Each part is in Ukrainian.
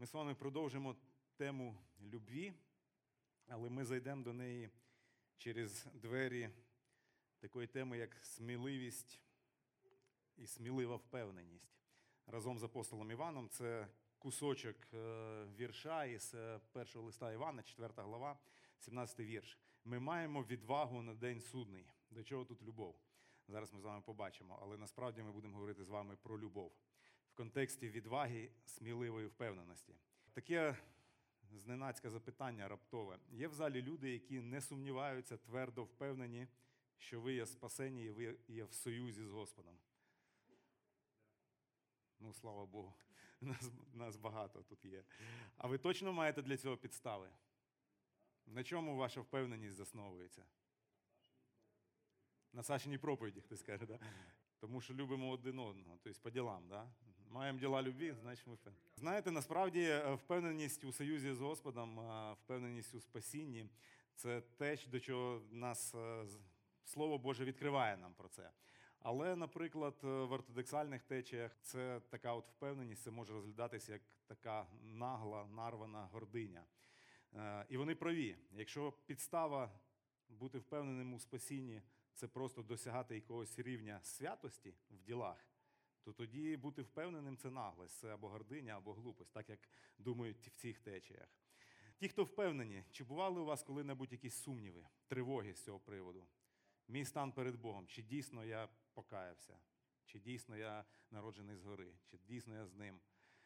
Ми з вами продовжимо тему любві, але ми зайдемо до неї через двері такої теми, як сміливість і смілива впевненість. Разом з апостолом Іваном це кусочок е, вірша із е, першого листа Івана, 4 глава, 17 вірш. Ми маємо відвагу на день судний. До чого тут любов? Зараз ми з вами побачимо, але насправді ми будемо говорити з вами про любов контексті відваги, сміливої впевненості. Таке зненацьке запитання раптове. Є в залі люди, які не сумніваються, твердо впевнені, що ви є спасені і ви є в союзі з Господом. Ну, слава Богу, нас, нас багато тут є. А ви точно маєте для цього підстави? На чому ваша впевненість засновується? На Сашиній проповіді, хтось каже, да? Тому що любимо один одного, тобто по ділам, да? Маємо діла любві, значить ми впевнені. Знаєте, насправді е, впевненість у союзі з Господом, е, впевненість у спасінні це те, до чого нас е, Слово Боже відкриває нам про це. Але, наприклад, в ортодоксальних течіях це така от впевненість, це може розглядатися як така нагла, нарвана гординя. І вони праві. Якщо підстава бути впевненим у спасінні це просто досягати якогось рівня святості в ділах, то тоді бути впевненим це наглость, це або гординя, або глупость, так як думають в цих течіях. Ті, хто впевнені, чи бували у вас коли-небудь якісь сумніви, тривоги з цього приводу? Мій стан перед Богом, чи дійсно я покаявся, чи дійсно я народжений згори, чи дійсно я з ним.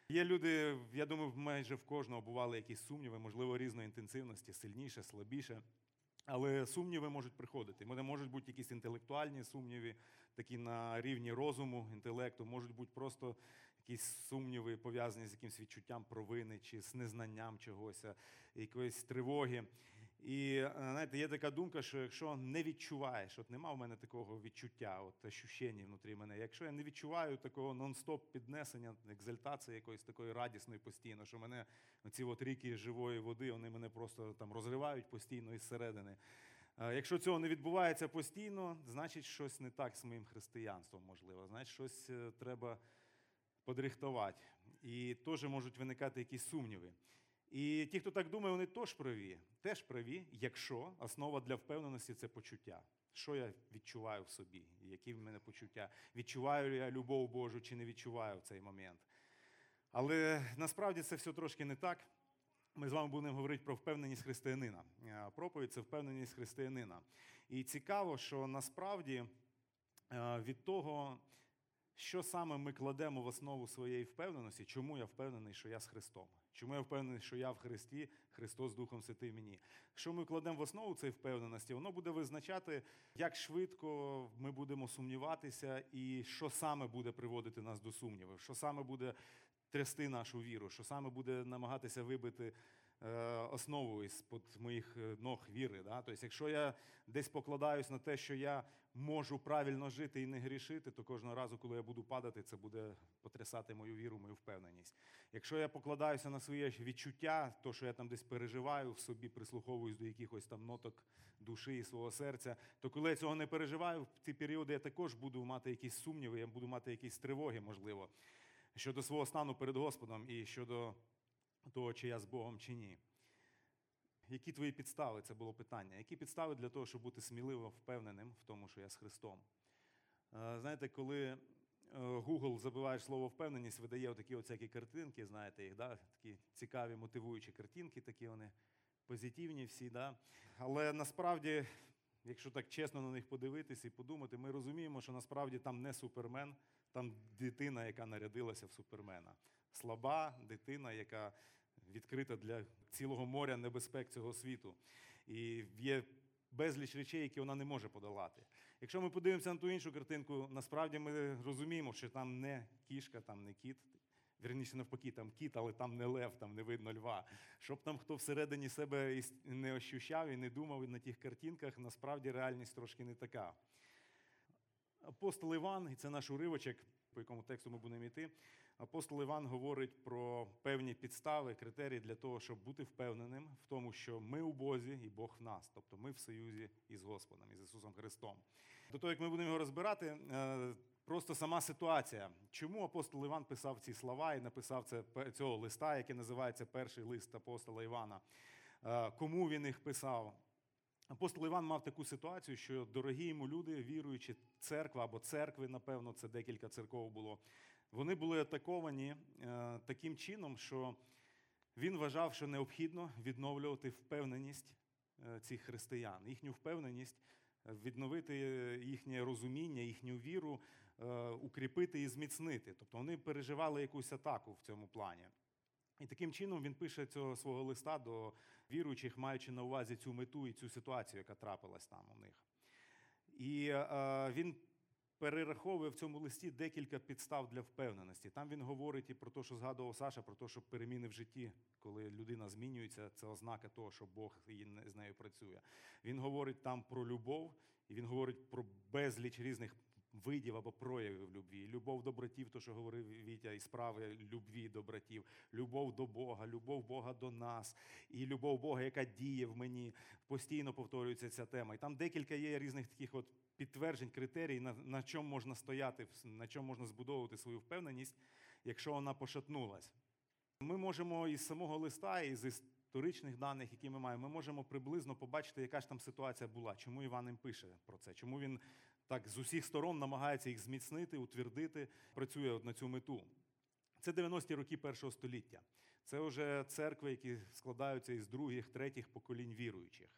Є люди, я думаю, майже в кожного бували якісь сумніви, можливо, різної інтенсивності, сильніше, слабіше. Але сумніви можуть приходити. Вони можуть бути якісь інтелектуальні сумніви, такі на рівні розуму, інтелекту, можуть бути просто якісь сумніви, пов'язані з якимось відчуттям провини чи з незнанням чогось, якоїсь тривоги. І е, знаєте, є така думка, що якщо не відчуваєш, от нема в мене такого відчуття, от ощущення внутрі мене. Якщо я не відчуваю такого нон-стоп піднесення, екзальтації якоїсь такої радісної постійно, що мене ці от ріки живої води, вони мене просто там розривають постійно із середини. Е, Якщо цього не відбувається постійно, значить щось не так з моїм християнством, можливо. Значить, щось е, треба подрихтувати. І теж можуть виникати якісь сумніви. І ті, хто так думає, вони теж праві. Теж праві, якщо основа для впевненості це почуття. Що я відчуваю в собі? Які в мене почуття? Відчуваю я любов Божу чи не відчуваю в цей момент? Але насправді це все трошки не так. Ми з вами будемо говорити про впевненість християнина. Е, Проповідь це впевненість християнина. І цікаво, що насправді е, від того, що саме ми кладемо в основу своєї впевненості, чому я впевнений, що я з Христом? Чому я впевнений, що я в Христі, Христос Духом Святий мені? Що ми кладемо в основу цієї впевненості, воно буде визначати, як швидко ми будемо сумніватися, і що саме буде приводити нас до сумнівів, що саме буде трясти нашу віру, що саме буде намагатися вибити основу із-под моїх е, ног віри. Да? Тобто, якщо я десь покладаюсь на те, що я можу правильно жити і не грішити, то кожного разу, коли я буду падати, це буде потрясати мою віру, мою впевненість. Якщо я покладаюся на своє відчуття, то що я там десь переживаю в собі, прислуховуюсь до якихось там ноток душі і свого серця, то коли я цього не переживаю, в ці періоди я також буду мати якісь сумніви, я буду мати якісь тривоги, можливо, щодо свого стану перед Господом і щодо того, чи я з Богом чи ні. Які твої підстави? Це було питання. Які підстави для того, щоб бути сміливо впевненим в тому, що я з Христом? Е, Знаєте, коли е, Google забиваєш слово впевненість, видає отакі оцякі картинки, знаєте їх, да? такі цікаві мотивуючі картинки, такі вони позитивні всі. Да? Але насправді, якщо так чесно на них подивитися і подумати, ми розуміємо, що насправді там не супермен, там дитина, яка нарядилася в супермена. Слаба дитина, яка відкрита для цілого моря небезпек цього світу. І є безліч речей, які вона не може подолати. Якщо ми подивимося на ту іншу картинку, насправді ми розуміємо, що там не кішка, там не кіт. Вірніше навпаки, там кіт, але там не лев, там не видно льва. Щоб там хто всередині себе не ощущав і не думав на тих картинках, насправді реальність трошки не така. Апостол Іван, і це наш уривочок, по якому тексту ми будемо йти. Апостол Іван говорить про певні підстави, критерії для того, щоб бути впевненим в тому, що ми у Бозі і Бог в нас, тобто ми в союзі із Господом, із Ісусом Христом. До того, як ми будемо його розбирати, е, просто сама ситуація. Чому апостол Іван писав ці слова і написав це, цього листа, який називається Перший лист апостола Івана? Е, Кому він їх писав? Апостол Іван мав таку ситуацію, що дорогі йому люди, віруючі, церква або церкви, напевно, це декілька церков було. Вони були атаковані е, таким чином, що він вважав, що необхідно відновлювати впевненість е, цих християн, їхню впевненість, відновити їхнє розуміння, їхню віру, е, укріпити і зміцнити. Тобто вони переживали якусь атаку в цьому плані. І таким чином він пише цього свого листа до віруючих, маючи на увазі цю мету і цю ситуацію, яка трапилась там у них. І він перераховує в цьому листі декілька підстав для впевненості. Там він говорить і про те, що згадував Саша, про те, що переміни в житті, коли людина змінюється, це ознака того, що Бог з нею працює. Він говорить там про любов, і він говорить про безліч різних видів або проявів любві. Любов до братів, то, що говорив Вітя, і справи любві до братів, любов до Бога, любов Бога до нас, і любов Бога, яка діє в мені. Постійно повторюється ця тема. І там декілька є різних таких от підтверджень, критерій, на, на чому можна стояти, на чому можна збудовувати свою впевненість, якщо вона пошатнулась. Ми можемо із самого листа, із історичних даних, які ми маємо, ми можемо приблизно побачити, яка ж там ситуація була, чому Іван їм пише про це, чому він так з усіх сторон намагається їх зміцнити, утвердити, працює на цю мету. Це 90-ті роки першого століття. Це вже церкви, які складаються із других, третіх поколінь віруючих.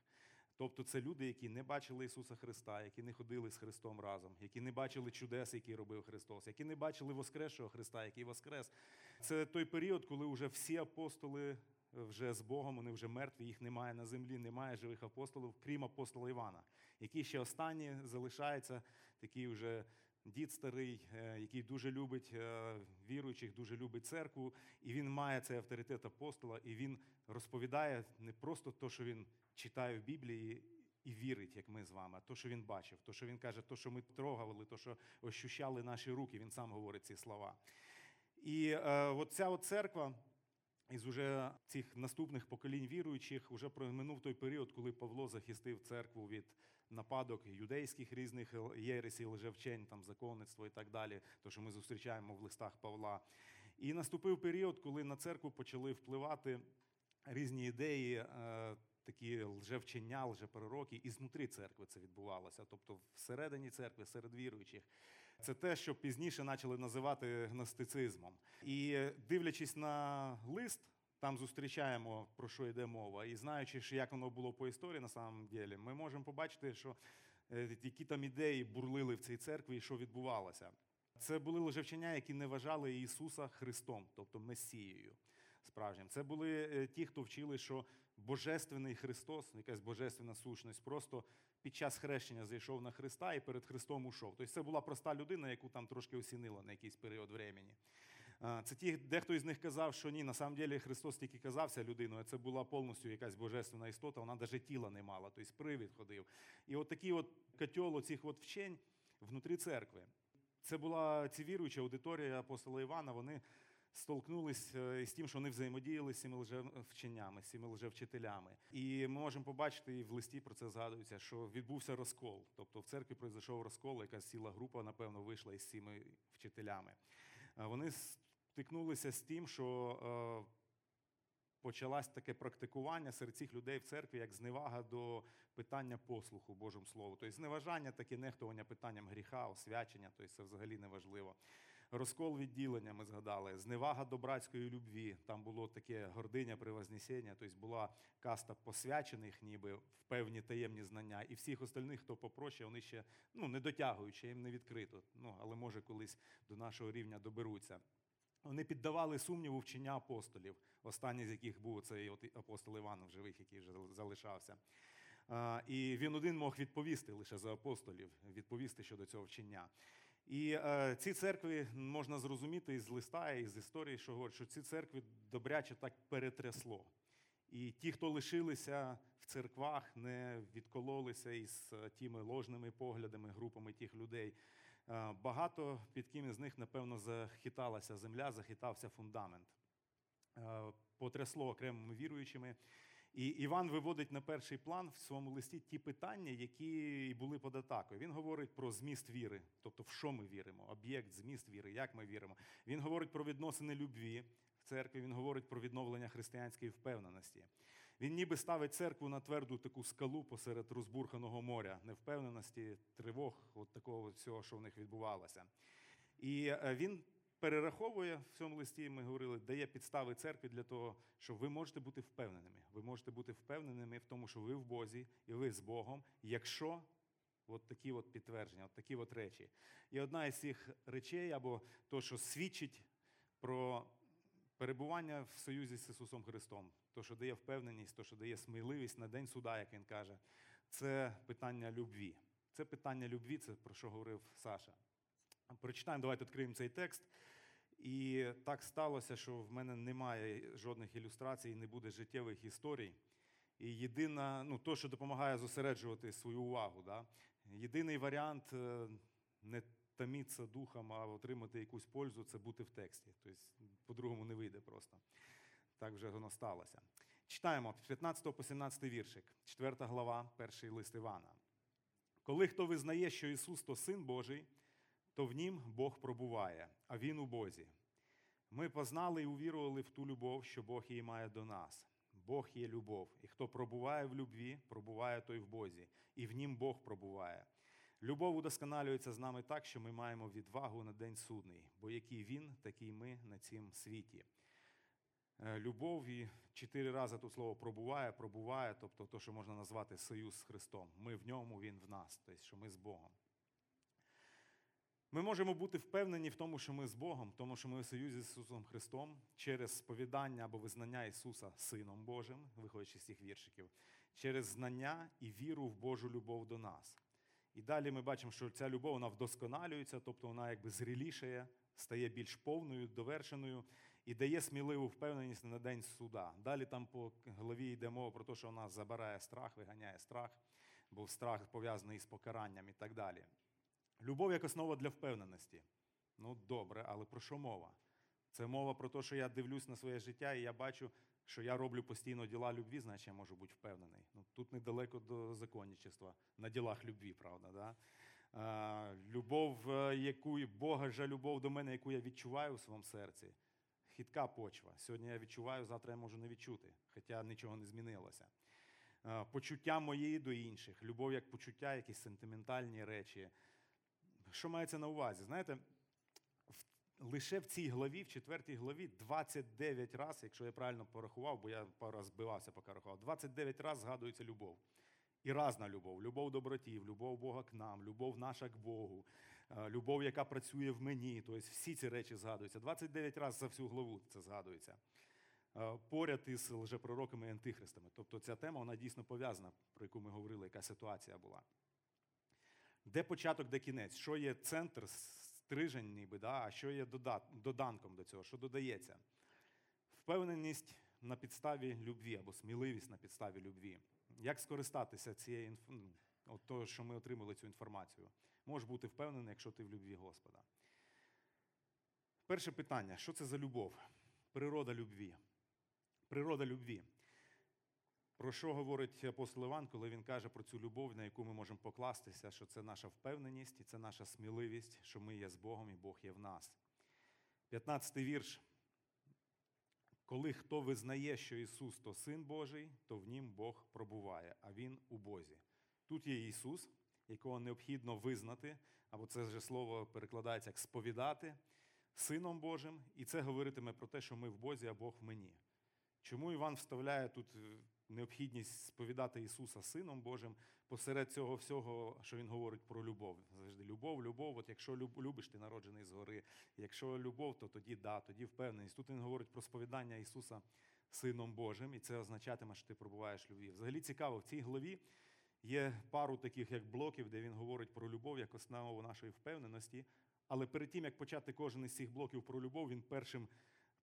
Тобто це люди, які не бачили Ісуса Христа, які не ходили з Христом разом, які не бачили чудес, які робив Христос, які не бачили Воскресшого Христа, який Воскрес. Це той період, коли вже всі апостоли вже з Богом, вони вже мертві, їх немає на землі, немає живих апостолів, крім апостола Івана, який ще останній залишається, такий вже дід старий, е, який дуже любить е, віруючих, дуже любить церкву, і він має цей авторитет апостола, і він розповідає не просто те, що він читає в Біблії. І вірить, як ми з вами, то, що він бачив, то, що він каже, то, що ми трогали, то, що ощущали наші руки, він сам говорить ці слова. І е, от ця от церква із уже цих наступних поколінь віруючих вже проминув той період, коли Павло захистив церкву від нападок юдейських різних єресів, лжевчень, там законництво і так далі, то що ми зустрічаємо в листах Павла. І наступив період, коли на церкву почали впливати різні ідеї. е, Такі лжевчення, лжепророки, і знутрі церкви це відбувалося, тобто всередині церкви, серед віруючих. Це те, що пізніше почали називати гностицизмом. І е, дивлячись на лист, там зустрічаємо, про що йде мова. І знаючи, як воно було по історії на самом ділі, ми можемо побачити, що е, які там ідеї бурлили в цій церкві і що відбувалося. Це були лжевчення, які не вважали Ісуса Христом, тобто Месією справжнім. Це були е, ті, хто вчили, що Божественний Христос, якась божественна сущність, просто під час хрещення зайшов на Христа і перед Христом ушов. Тобто це була проста людина, яку там трошки осінило на якийсь період времени. А, Це ті, дехто із них казав, що ні, на самом деле Христос тільки казався людиною, це була повністю якась божественна істота, вона навіть тіла не мала, тобто привід ходив. І от такий от котел оцих от вчень внутрі церкви. Це була ці віруюча аудиторія апостола Івана, вони столкнулись е, із тим, що вони взаємодіяли з цими лжевченнями, з цими лжевчителями. І ми можемо побачити, і в листі про це згадується, що відбувся розкол. Тобто в церкві пройшов розкол, якась ціла група, напевно, вийшла із цими вчителями. Е, Вони стикнулися з тим, що е, почалось таке практикування серед цих людей в церкві, як зневага до питання послуху Божому Слову. Тобто зневажання, таке нехтування питанням гріха, освячення, тобто це взагалі не важливо. Розкол відділення ми згадали, зневага до братської любві. Там було таке гординя при вознесенні, тобто була каста посвячених, ніби в певні таємні знання, і всіх остальних, хто попроще, вони ще ну, не дотягують, ще їм не відкрито. Ну, але може колись до нашого рівня доберуться. Вони піддавали сумніву вчення апостолів, останній з яких був цей апостол Іван в живих, який вже залишався. І він один мог відповісти лише за апостолів, відповісти щодо цього вчення. І е, ці церкви можна зрозуміти із листа, і з історії, що що ці церкви добряче так перетрясло. І ті, хто лишилися в церквах, не відкололися із е, тими ложними поглядами, групами тих людей. Е, Багато під ким із них, напевно, захиталася земля, захитався фундамент. Е, Потрясло окремими віруючими. І Іван виводить на перший план в своєму листі ті питання, які були під атакою. Він говорить про зміст віри, тобто в що ми віримо, об'єкт, зміст віри, як ми віримо. Він говорить про відносини любві в церкві, він говорить про відновлення християнської впевненості. Він ніби ставить церкву на тверду таку скалу посеред розбурханого моря, невпевненості, тривог, от такого всього, що в них відбувалося. І е, він перераховує в цьому листі, ми говорили, дає підстави церкві для того, щоб ви можете бути впевненими. Ви можете бути впевненими в тому, що ви в Бозі і ви з Богом, якщо от такі от підтвердження, от такі от речі. І одна із цих речей, або то, що свідчить про перебування в союзі з Ісусом Христом, то, що дає впевненість, то, що дає сміливість на день суда, як він каже, це питання любві. Це питання любві, це про що говорив Саша. Прочитаємо, давайте відкриємо цей текст. І так сталося, що в мене немає жодних ілюстрацій, не буде життєвих історій. І єдина, ну, то, що допомагає зосереджувати свою увагу. Да? Єдиний варіант е, не таміться духом, а отримати якусь пользу це бути в тексті. Тобто, по-другому не вийде просто. Так вже воно сталося. Читаємо з 15 по 17 віршик, 4 глава, перший лист Івана. Коли хто визнає, що Ісус то Син Божий, то в нім Бог пробуває, а Він у Бозі. Ми познали і увірували в ту любов, що Бог її має до нас. Бог є любов, і хто пробуває в любві, пробуває той в Бозі, і в нім Бог пробуває. Любов удосконалюється з нами так, що ми маємо відвагу на день судний, бо який він, такий ми на цім світі. Е, Любов і чотири рази тут слово пробуває, пробуває, тобто то, що можна назвати союз з Христом. Ми в ньому, Він в нас, тобто, що ми з Богом. Ми можемо бути впевнені в тому, що ми з Богом, тому що ми в союзі з Ісусом Христом через сповідання або визнання Ісуса Сином Божим, виходячи з цих віршиків, через знання і віру в Божу любов до нас. І далі ми бачимо, що ця любов вона вдосконалюється, тобто вона якби зрілішає, стає більш повною, довершеною і дає сміливу впевненість на день суда. Далі там по главі йде мова про те, що вона забирає страх, виганяє страх, бо страх пов'язаний з покаранням і так далі. Любов як основа для впевненості. Ну, добре, але про що мова? Це мова про те, що я дивлюсь на своє життя, і я бачу, що я роблю постійно діла любві, значить я можу бути впевнений. Ну, Тут недалеко до законничества, на ділах любві, правда. Да? А, любов, е, яку Бога же любов до мене, яку я відчуваю у своєму серці. Хитка почва. Сьогодні я відчуваю, завтра я можу не відчути, хоча нічого не змінилося. А, почуття мої до інших, любов як почуття, якісь сентиментальні речі. Що мається на увазі? Знаєте, лише в цій главі, в четвертій главі, 29 разів, якщо я правильно порахував, бо я пару раз збивався, поки рахував, 29 разів згадується любов. І разна любов, любов до братів, любов Бога к нам, любов наша к Богу, е, любов, яка працює в мені. Тобто всі ці речі згадуються. 29 разів за всю главу це згадується. Е, Поряд із лжепророками і антихристами. Тобто ця тема вона дійсно пов'язана, про яку ми говорили, яка ситуація була. Де початок, де кінець? Що є центр, стрижень, ніби, да? а що є доданком до цього, що додається? Впевненість на підставі любві або сміливість на підставі любві. Як скористатися цією інф... ну, от того, що ми отримали цю інформацію? Можеш бути впевнений, якщо ти в любві Господа. Перше питання: що це за любов? Природа любві. Природа любві. Про що говорить апостол Іван, коли він каже про цю любов, на яку ми можемо покластися, що це наша впевненість і це наша сміливість, що ми є з Богом і Бог є в нас. 15 вірш. Коли хто визнає, що Ісус то Син Божий, то в нім Бог пробуває, а Він у Бозі. Тут є Ісус, якого необхідно визнати, або це вже слово перекладається як сповідати Сином Божим, і це говоритиме про те, що ми в Бозі, а Бог в мені. Чому Іван вставляє тут необхідність сповідати Ісуса Сином Божим посеред цього всього, що Він говорить про любов? Завжди любов, любов. От якщо любиш, ти народжений згори. Якщо любов, то тоді да, тоді впевненість. Тут він говорить про сповідання Ісуса Сином Божим, і це означатиме, що ти пробуваєш любві. Взагалі цікаво, в цій главі є пару таких як блоків, де він говорить про любов як основу нашої впевненості. Але перед тим, як почати кожен із цих блоків про любов, він першим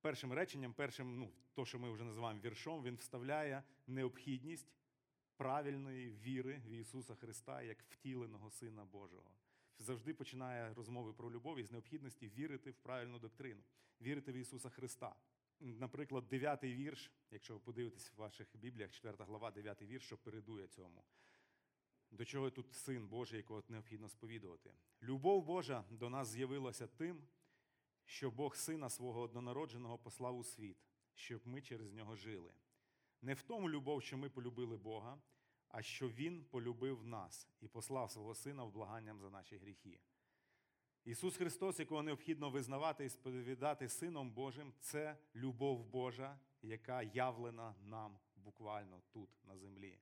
першим реченням, першим, ну, то, що ми вже називаємо віршом, він вставляє необхідність правильної віри в Ісуса Христа як втіленого Сина Божого. Завжди починає розмови про любов із необхідності вірити в правильну доктрину, вірити в Ісуса Христа. наприклад, 9 вірш, якщо ви подивитесь в ваших бібліях, 4 глава, 9 вірш, що передує цьому. До чого тут син Божий, якого необхідно сповідувати? Любов Божа до нас з'явилася тим, що Бог сина свого однонародженого послав у світ, щоб ми через нього жили. Не в тому любов, що ми полюбили Бога, а що Він полюбив нас і послав свого Сина вблаганням за наші гріхи. Ісус Христос, якого необхідно визнавати і сповідати Сином Божим, це любов Божа, яка явлена нам буквально тут, на землі.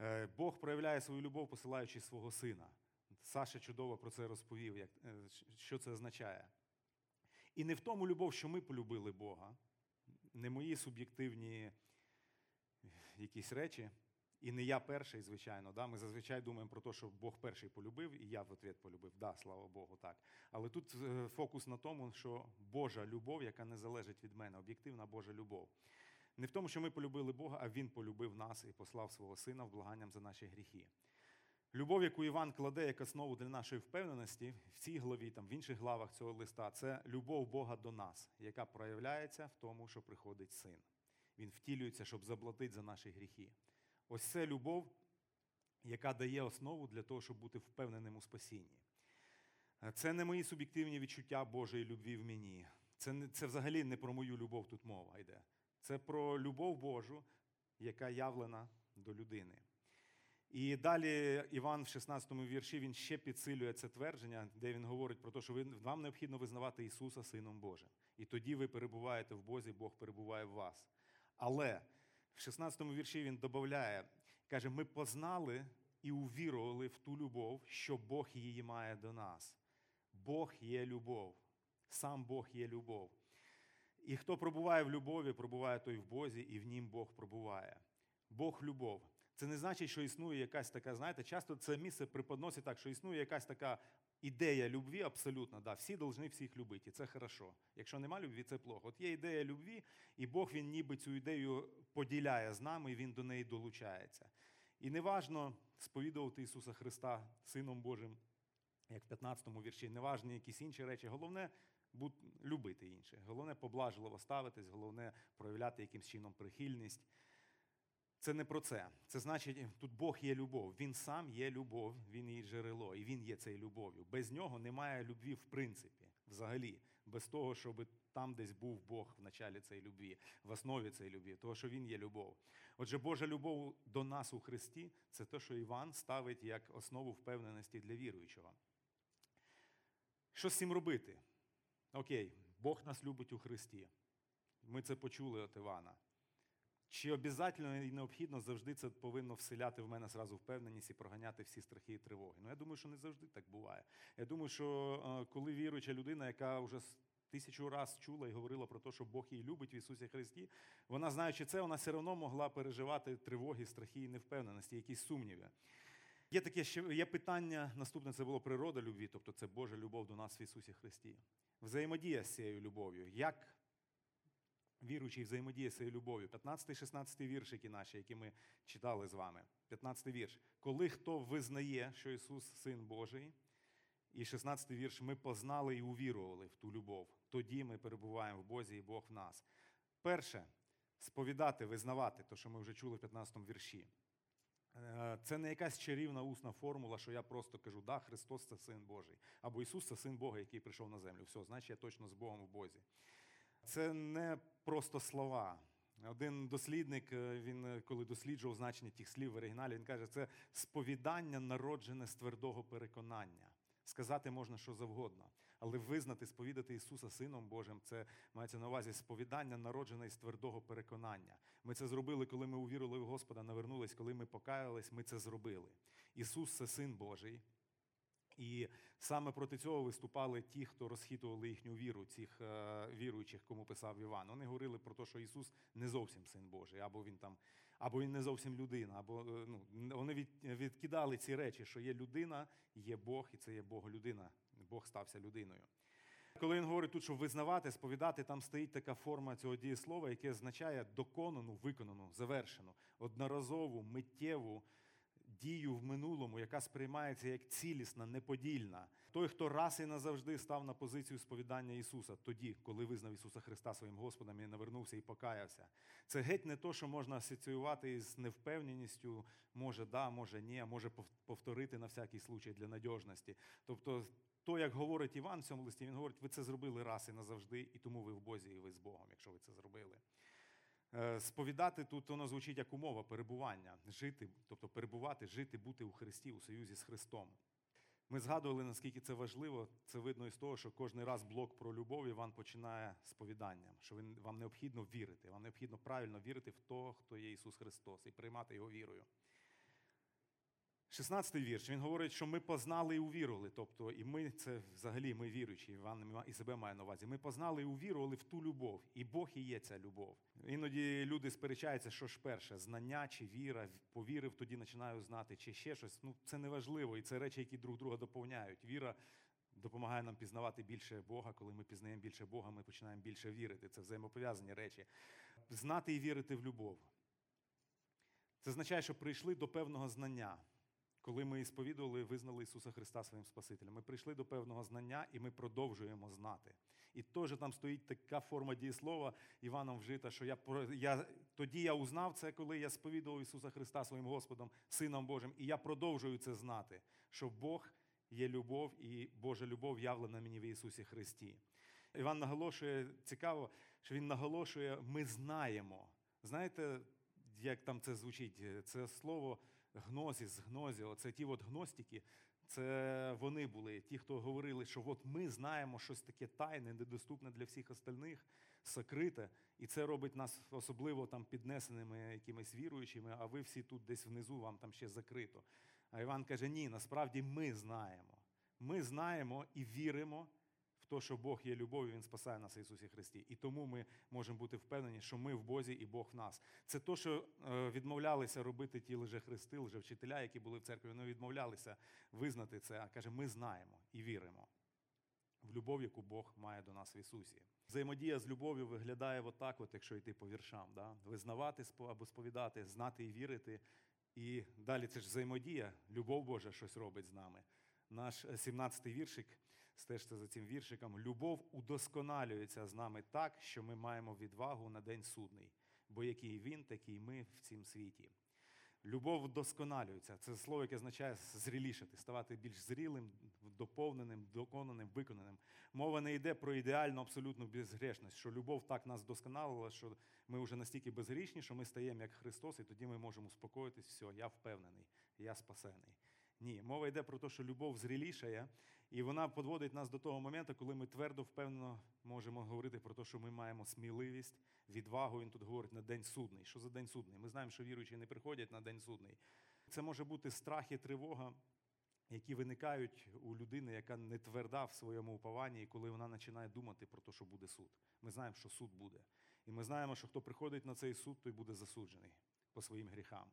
Е, Бог проявляє свою любов, посилаючи свого сина. Саша чудово про це розповів, е, що це означає. І не в тому любов, що ми полюбили Бога, не мої суб'єктивні якісь речі, і не я перший, звичайно. Да? Ми зазвичай думаємо про те, що Бог перший полюбив, і я в ответ полюбив. Да, слава Богу, так. Але тут е, фокус на тому, що Божа любов, яка не залежить від мене, об'єктивна Божа любов. Не в тому, що ми полюбили Бога, а Він полюбив нас і послав свого Сина в благанням за наші гріхи. Любов, яку Іван кладе як основу для нашої впевненості в цій главі, там в інших главах цього листа, це любов Бога до нас, яка проявляється в тому, що приходить син. Він втілюється, щоб заплатити за наші гріхи. Ось це любов, яка дає основу для того, щоб бути впевненим у спасінні. Це не мої суб'єктивні відчуття Божої любві в мені. Це, не, це взагалі не про мою любов тут мова йде. Це про любов Божу, яка явлена до людини. І далі Іван в 16 му вірші він ще підсилює це твердження, де він говорить про те, що вам необхідно визнавати Ісуса Сином Божим. І тоді ви перебуваєте в Бозі, Бог перебуває в вас. Але в 16 му вірші він додає, каже, ми познали і увірували в ту любов, що Бог її має до нас. Бог є любов, сам Бог є любов. І хто пробуває в любові, пробуває той в Бозі, і в нім Бог пробуває. Бог любов. Це не значить, що існує якась така, знаєте, часто це місце преподносить так, що існує якась така ідея любві абсолютно. Да, Всі повинні всіх любити, і це хорошо. Якщо нема любві, це плохо. От є ідея любві, і Бог він ніби цю ідею поділяє з нами, і він до неї долучається. І неважно сповідувати Ісуса Христа Сином Божим, як в 15-му вірші, неважно якісь інші речі. Головне любити інших. Головне поблажливо ставитись, головне проявляти якимсь чином прихильність. Це не про це. Це значить, тут Бог є любов. Він сам є любов, він є джерело, і він є цією любов'ю. Без нього немає любві в принципі, взагалі, без того, щоб там десь був Бог в началі цієї любві, в основі цієї любві, того, що він є любов. Отже, Божа любов до нас у Христі це те, що Іван ставить як основу впевненості для віруючого. Що з цим робити? Окей, Бог нас любить у Христі. Ми це почули від Івана. Чи обов'язково і необхідно завжди це повинно вселяти в мене зразу впевненість і проганяти всі страхи і тривоги? Ну, я думаю, що не завжди так буває. Я думаю, що коли віруюча людина, яка вже тисячу разів чула і говорила про те, що Бог її любить в Ісусі Христі, вона, знаючи це, вона все одно могла переживати тривоги, страхи і невпевненості, якісь сумніви. Є таке ще є питання, наступне це було природа любві, тобто це Божа любов до нас в Ісусі Христі. Взаємодія з цією любов'ю. Як віруючий взаємодіє цією любов'ю? 15-16 віршики наші, які ми читали з вами. 15 вірш. Коли хто визнає, що Ісус Син Божий, і 16 вірш, ми познали і увірували в ту любов. Тоді ми перебуваємо в Бозі і Бог в нас. Перше, сповідати, визнавати, то, що ми вже чули в 15 вірші. Це не якась чарівна усна формула, що я просто кажу, да, Христос це Син Божий, або Ісус це Син Бога, який прийшов на землю. Все, значить, я точно з Богом в Бозі. Це не просто слова. Один дослідник, він коли досліджував значення тих слів в оригіналі, він каже, це сповідання, народжене з твердого переконання. Сказати можна що завгодно, але визнати, сповідати Ісуса Сином Божим, це мається на увазі сповідання, народжене із твердого переконання. Ми це зробили, коли ми увірили в Господа, навернулись, коли ми покаялись, ми це зробили. Ісус це Син Божий. І саме проти цього виступали ті, хто розхитували їхню віру, цих е, віруючих, кому писав Іван. Вони говорили про те, що Ісус не зовсім син Божий, або він там, або він не зовсім людина, або ну вони від, відкидали ці речі, що є людина, є Бог, і це є Бог людина. Бог стався людиною. Коли він говорить тут, що визнавати, сповідати, там стоїть така форма цього дієслова, яке означає доконану, виконану, завершену, одноразову, миттєву дію в минулому, яка сприймається як цілісна, неподільна. Той, хто раз і назавжди став на позицію сповідання Ісуса, тоді, коли визнав Ісуса Христа своїм Господом і навернувся і покаявся. Це геть не то, що можна асоціювати із невпевненістю, може да, може ні, може повторити на всякий случай для надіжності. Тобто, то, як говорить Іван в цьому листі, він говорить, ви це зробили раз і назавжди, і тому ви в Бозі, і ви з Богом, якщо ви це зробили. Е, Сповідати тут воно звучить як умова перебування, жити, тобто перебувати, жити, бути у Христі, у союзі з Христом. Ми згадували, наскільки це важливо. Це видно із того, що кожен раз блок про любов Іван починає сповіданням, що вам необхідно вірити, вам необхідно правильно вірити в того, хто є Ісус Христос, і приймати його вірою. 16-й вірш. Він говорить, що ми познали і увірували. Тобто, і ми це взагалі ми віруючі, Іван і себе має на увазі. Ми познали і увірували в ту любов, і Бог і є ця любов. Іноді люди сперечаються, що ж перше, знання чи віра, повірив, тоді починаю знати, чи ще щось. Ну це не важливо, і це речі, які друг друга доповняють. Віра допомагає нам пізнавати більше Бога. Коли ми пізнаємо більше Бога, ми починаємо більше вірити. Це взаємопов'язані речі. Знати і вірити в любов. Це означає, що прийшли до певного знання. Коли ми сповідували, визнали Ісуса Христа своїм Спасителем, ми прийшли до певного знання і ми продовжуємо знати. І теж там стоїть така форма дієслова Іваном вжита, що я, я тоді я узнав це, коли я сповідував Ісуса Христа своїм Господом, Сином Божим, і я продовжую це знати, що Бог є любов, і Божа любов явлена мені в Ісусі Христі. Іван наголошує, цікаво, що він наголошує, ми знаємо. Знаєте, як там це звучить? Це слово гнозіс, гнозіо, це ті от гностики, це вони були, ті, хто говорили, що от ми знаємо щось таке тайне, недоступне для всіх остальних, сокрите, і це робить нас особливо там піднесеними якимись віруючими, а ви всі тут десь внизу, вам там ще закрито. А Іван каже: ні, насправді ми знаємо. Ми знаємо і віримо те, що Бог є любов, і Він спасає нас в Ісусі Христі. І тому ми можемо бути впевнені, що ми в Бозі і Бог в нас. Це то, що е, відмовлялися робити ті лжехрести, лжевчителя, які були в церкві. Вони відмовлялися визнати це. А каже, ми знаємо і віримо в любов, яку Бог має до нас в Ісусі. Взаємодія з любов'ю виглядає отак, от, якщо йти по віршам. Да? Визнавати або сповідати, знати і вірити. І далі це ж взаємодія, любов Божа щось робить з нами. Наш 17-й віршик, стежте за цим віршиком. Любов удосконалюється з нами так, що ми маємо відвагу на день судний. Бо який він, такий ми в цім світі. Любов вдосконалюється. Це слово, яке означає зрілішати, ставати більш зрілим, доповненим, доконаним, виконаним. Мова не йде про ідеальну абсолютну безгрешність, що любов так нас досконалила, що ми вже настільки безгрішні, що ми стаємо як Христос, і тоді ми можемо успокоїтись, все, я впевнений, я спасений. Ні, мова йде про те, що любов зрілішає, і вона підводить нас до того моменту, коли ми твердо, впевнено можемо говорити про те, що ми маємо сміливість, відвагу. Він тут говорить на день судний. Що за день судний? Ми знаємо, що віруючі не приходять на день судний. Це може бути страх і тривога, які виникають у людини, яка не тверда в своєму упованні, і коли вона починає думати про те, що буде суд. Ми знаємо, що суд буде. І ми знаємо, що хто приходить на цей суд, той буде засуджений по своїм гріхам.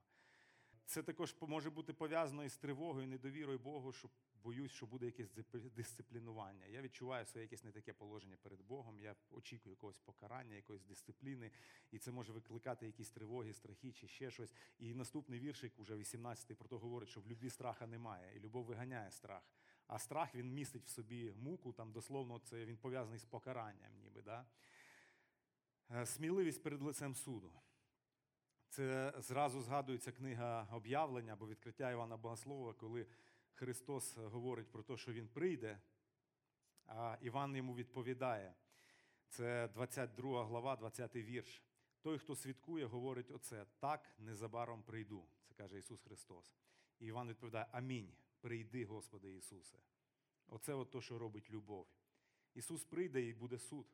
Це також може бути пов'язано із тривогою, недовірою Богу, що боюсь, що буде якесь дисциплі- дисциплінування. Я відчуваю своє якесь не таке положення перед Богом. Я очікую якогось покарання, якоїсь дисципліни, і це може викликати якісь тривоги, страхи чи ще щось. І наступний віршик, уже 18-й, про то говорить, що в любві страха немає, і любов виганяє страх. А страх він містить в собі муку, там дословно це він пов'язаний з покаранням, ніби. Да? Е, Сміливість перед лицем суду. Це зразу згадується книга об'явлення або відкриття Івана Богослова, коли Христос говорить про те, що Він прийде, а Іван йому відповідає. Це 22 глава, 20 вірш. Той, хто свідкує, говорить оце: так незабаром прийду. Це каже Ісус Христос. І Іван відповідає: Амінь. Прийди, Господи Ісусе. Оце от то, що робить любов. Ісус прийде і буде суд.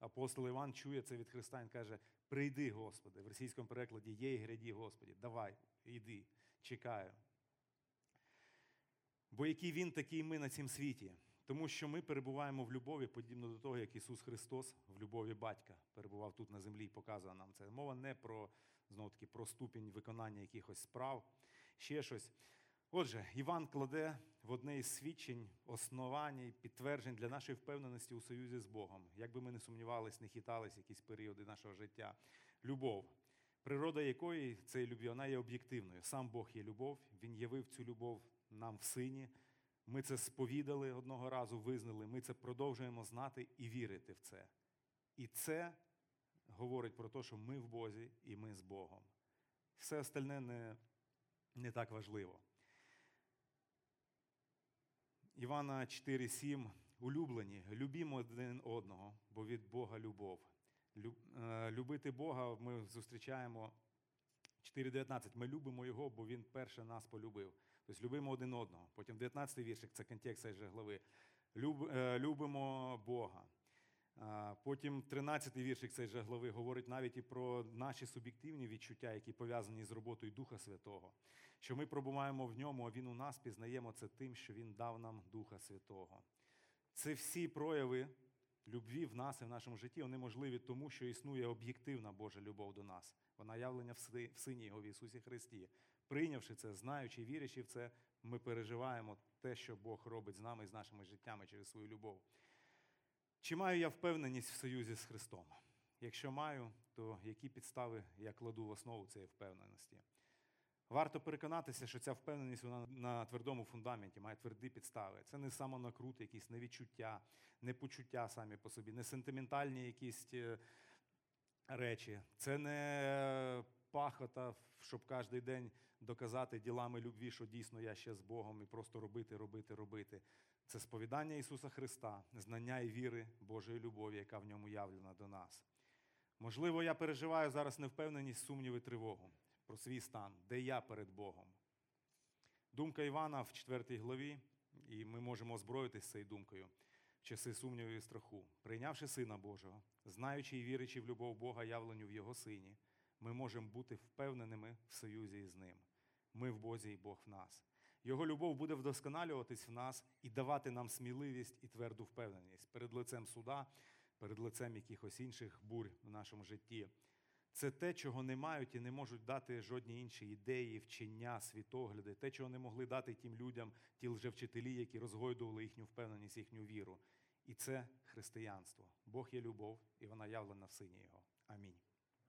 Апостол Іван чує це від Христа, він каже: Прийди, Господи. В російському перекладі є і гряді, Господі. Давай, іди, чекаю. Бо який він, такий ми на цім світі. Тому що ми перебуваємо в любові, подібно до того, як Ісус Христос в любові батька перебував тут на землі і показує нам це. Мова не про знову таки про ступінь виконання якихось справ, ще щось. Отже, Іван кладе в одне із свідчень, основань, підтверджень для нашої впевненості у союзі з Богом. Як би ми не сумнівались, не хитались якісь періоди нашого життя. Любов. природа якої цієї любві, вона є об'єктивною. Сам Бог є любов, Він явив цю любов нам в сині. Ми це сповідали одного разу, визнали. Ми це продовжуємо знати і вірити в це. І це говорить про те, що ми в Бозі і ми з Богом. Все остальне не, не так важливо. Івана 4,7. Улюблені, любімо один одного, бо від Бога любов. Лю- е, Любити Бога ми зустрічаємо 4.19. Ми любимо Його, бо Він перше нас полюбив. Тобто любимо один одного. Потім 19 віршик, це контекст цієї же глави. Е, любимо Бога. Потім 13 віршик цієї же глави говорить навіть і про наші суб'єктивні відчуття, які пов'язані з роботою Духа Святого. Що ми пробуваємо в ньому, а Він у нас пізнаємо це тим, що Він дав нам Духа Святого. Це всі прояви любві в нас і в нашому житті, вони можливі тому, що існує об'єктивна Божа любов до нас. Вона явлення в Си- в Сині Його в Ісусі Христі. Прийнявши це, знаючи вірячи в це, ми переживаємо те, що Бог робить з нами і з нашими життями через свою любов. Чи маю я впевненість в союзі з Христом? Якщо маю, то які підстави я кладу в основу цієї впевненості? Варто переконатися, що ця впевненість вона на твердому фундаменті, має тверді підстави. Це не самонакрут, якісь не відчуття, не почуття самі по собі, не сентиментальні якісь е, речі. Це не пахота, щоб кожен день доказати ділами любві, що дійсно я ще з Богом, і просто робити, робити, робити. Це сповідання Ісуса Христа, знання і віри Божої любові, яка в ньому явлена до нас. Можливо, я переживаю зараз невпевненість, сумніви, тривогу про свій стан, де я перед Богом. Думка Івана в 4 главі, і ми можемо озброїтися цією думкою в часи сумніву і страху. Прийнявши Сина Божого, знаючи і вірячи в любов Бога, явлену в Його Сині, ми можемо бути впевненими в союзі із Ним. Ми в Бозі і Бог в нас. Його любов буде вдосконалюватись в нас і давати нам сміливість і тверду впевненість перед лицем суда, перед лицем якихось інших бурь в нашому житті. Це те, чого не мають і не можуть дати жодні інші ідеї, вчення, світогляди, те, чого не могли дати тим людям, ті лжевчителі, які розгойдували їхню впевненість, їхню віру. І це християнство. Бог є любов, і вона явлена в сині Його. Амінь.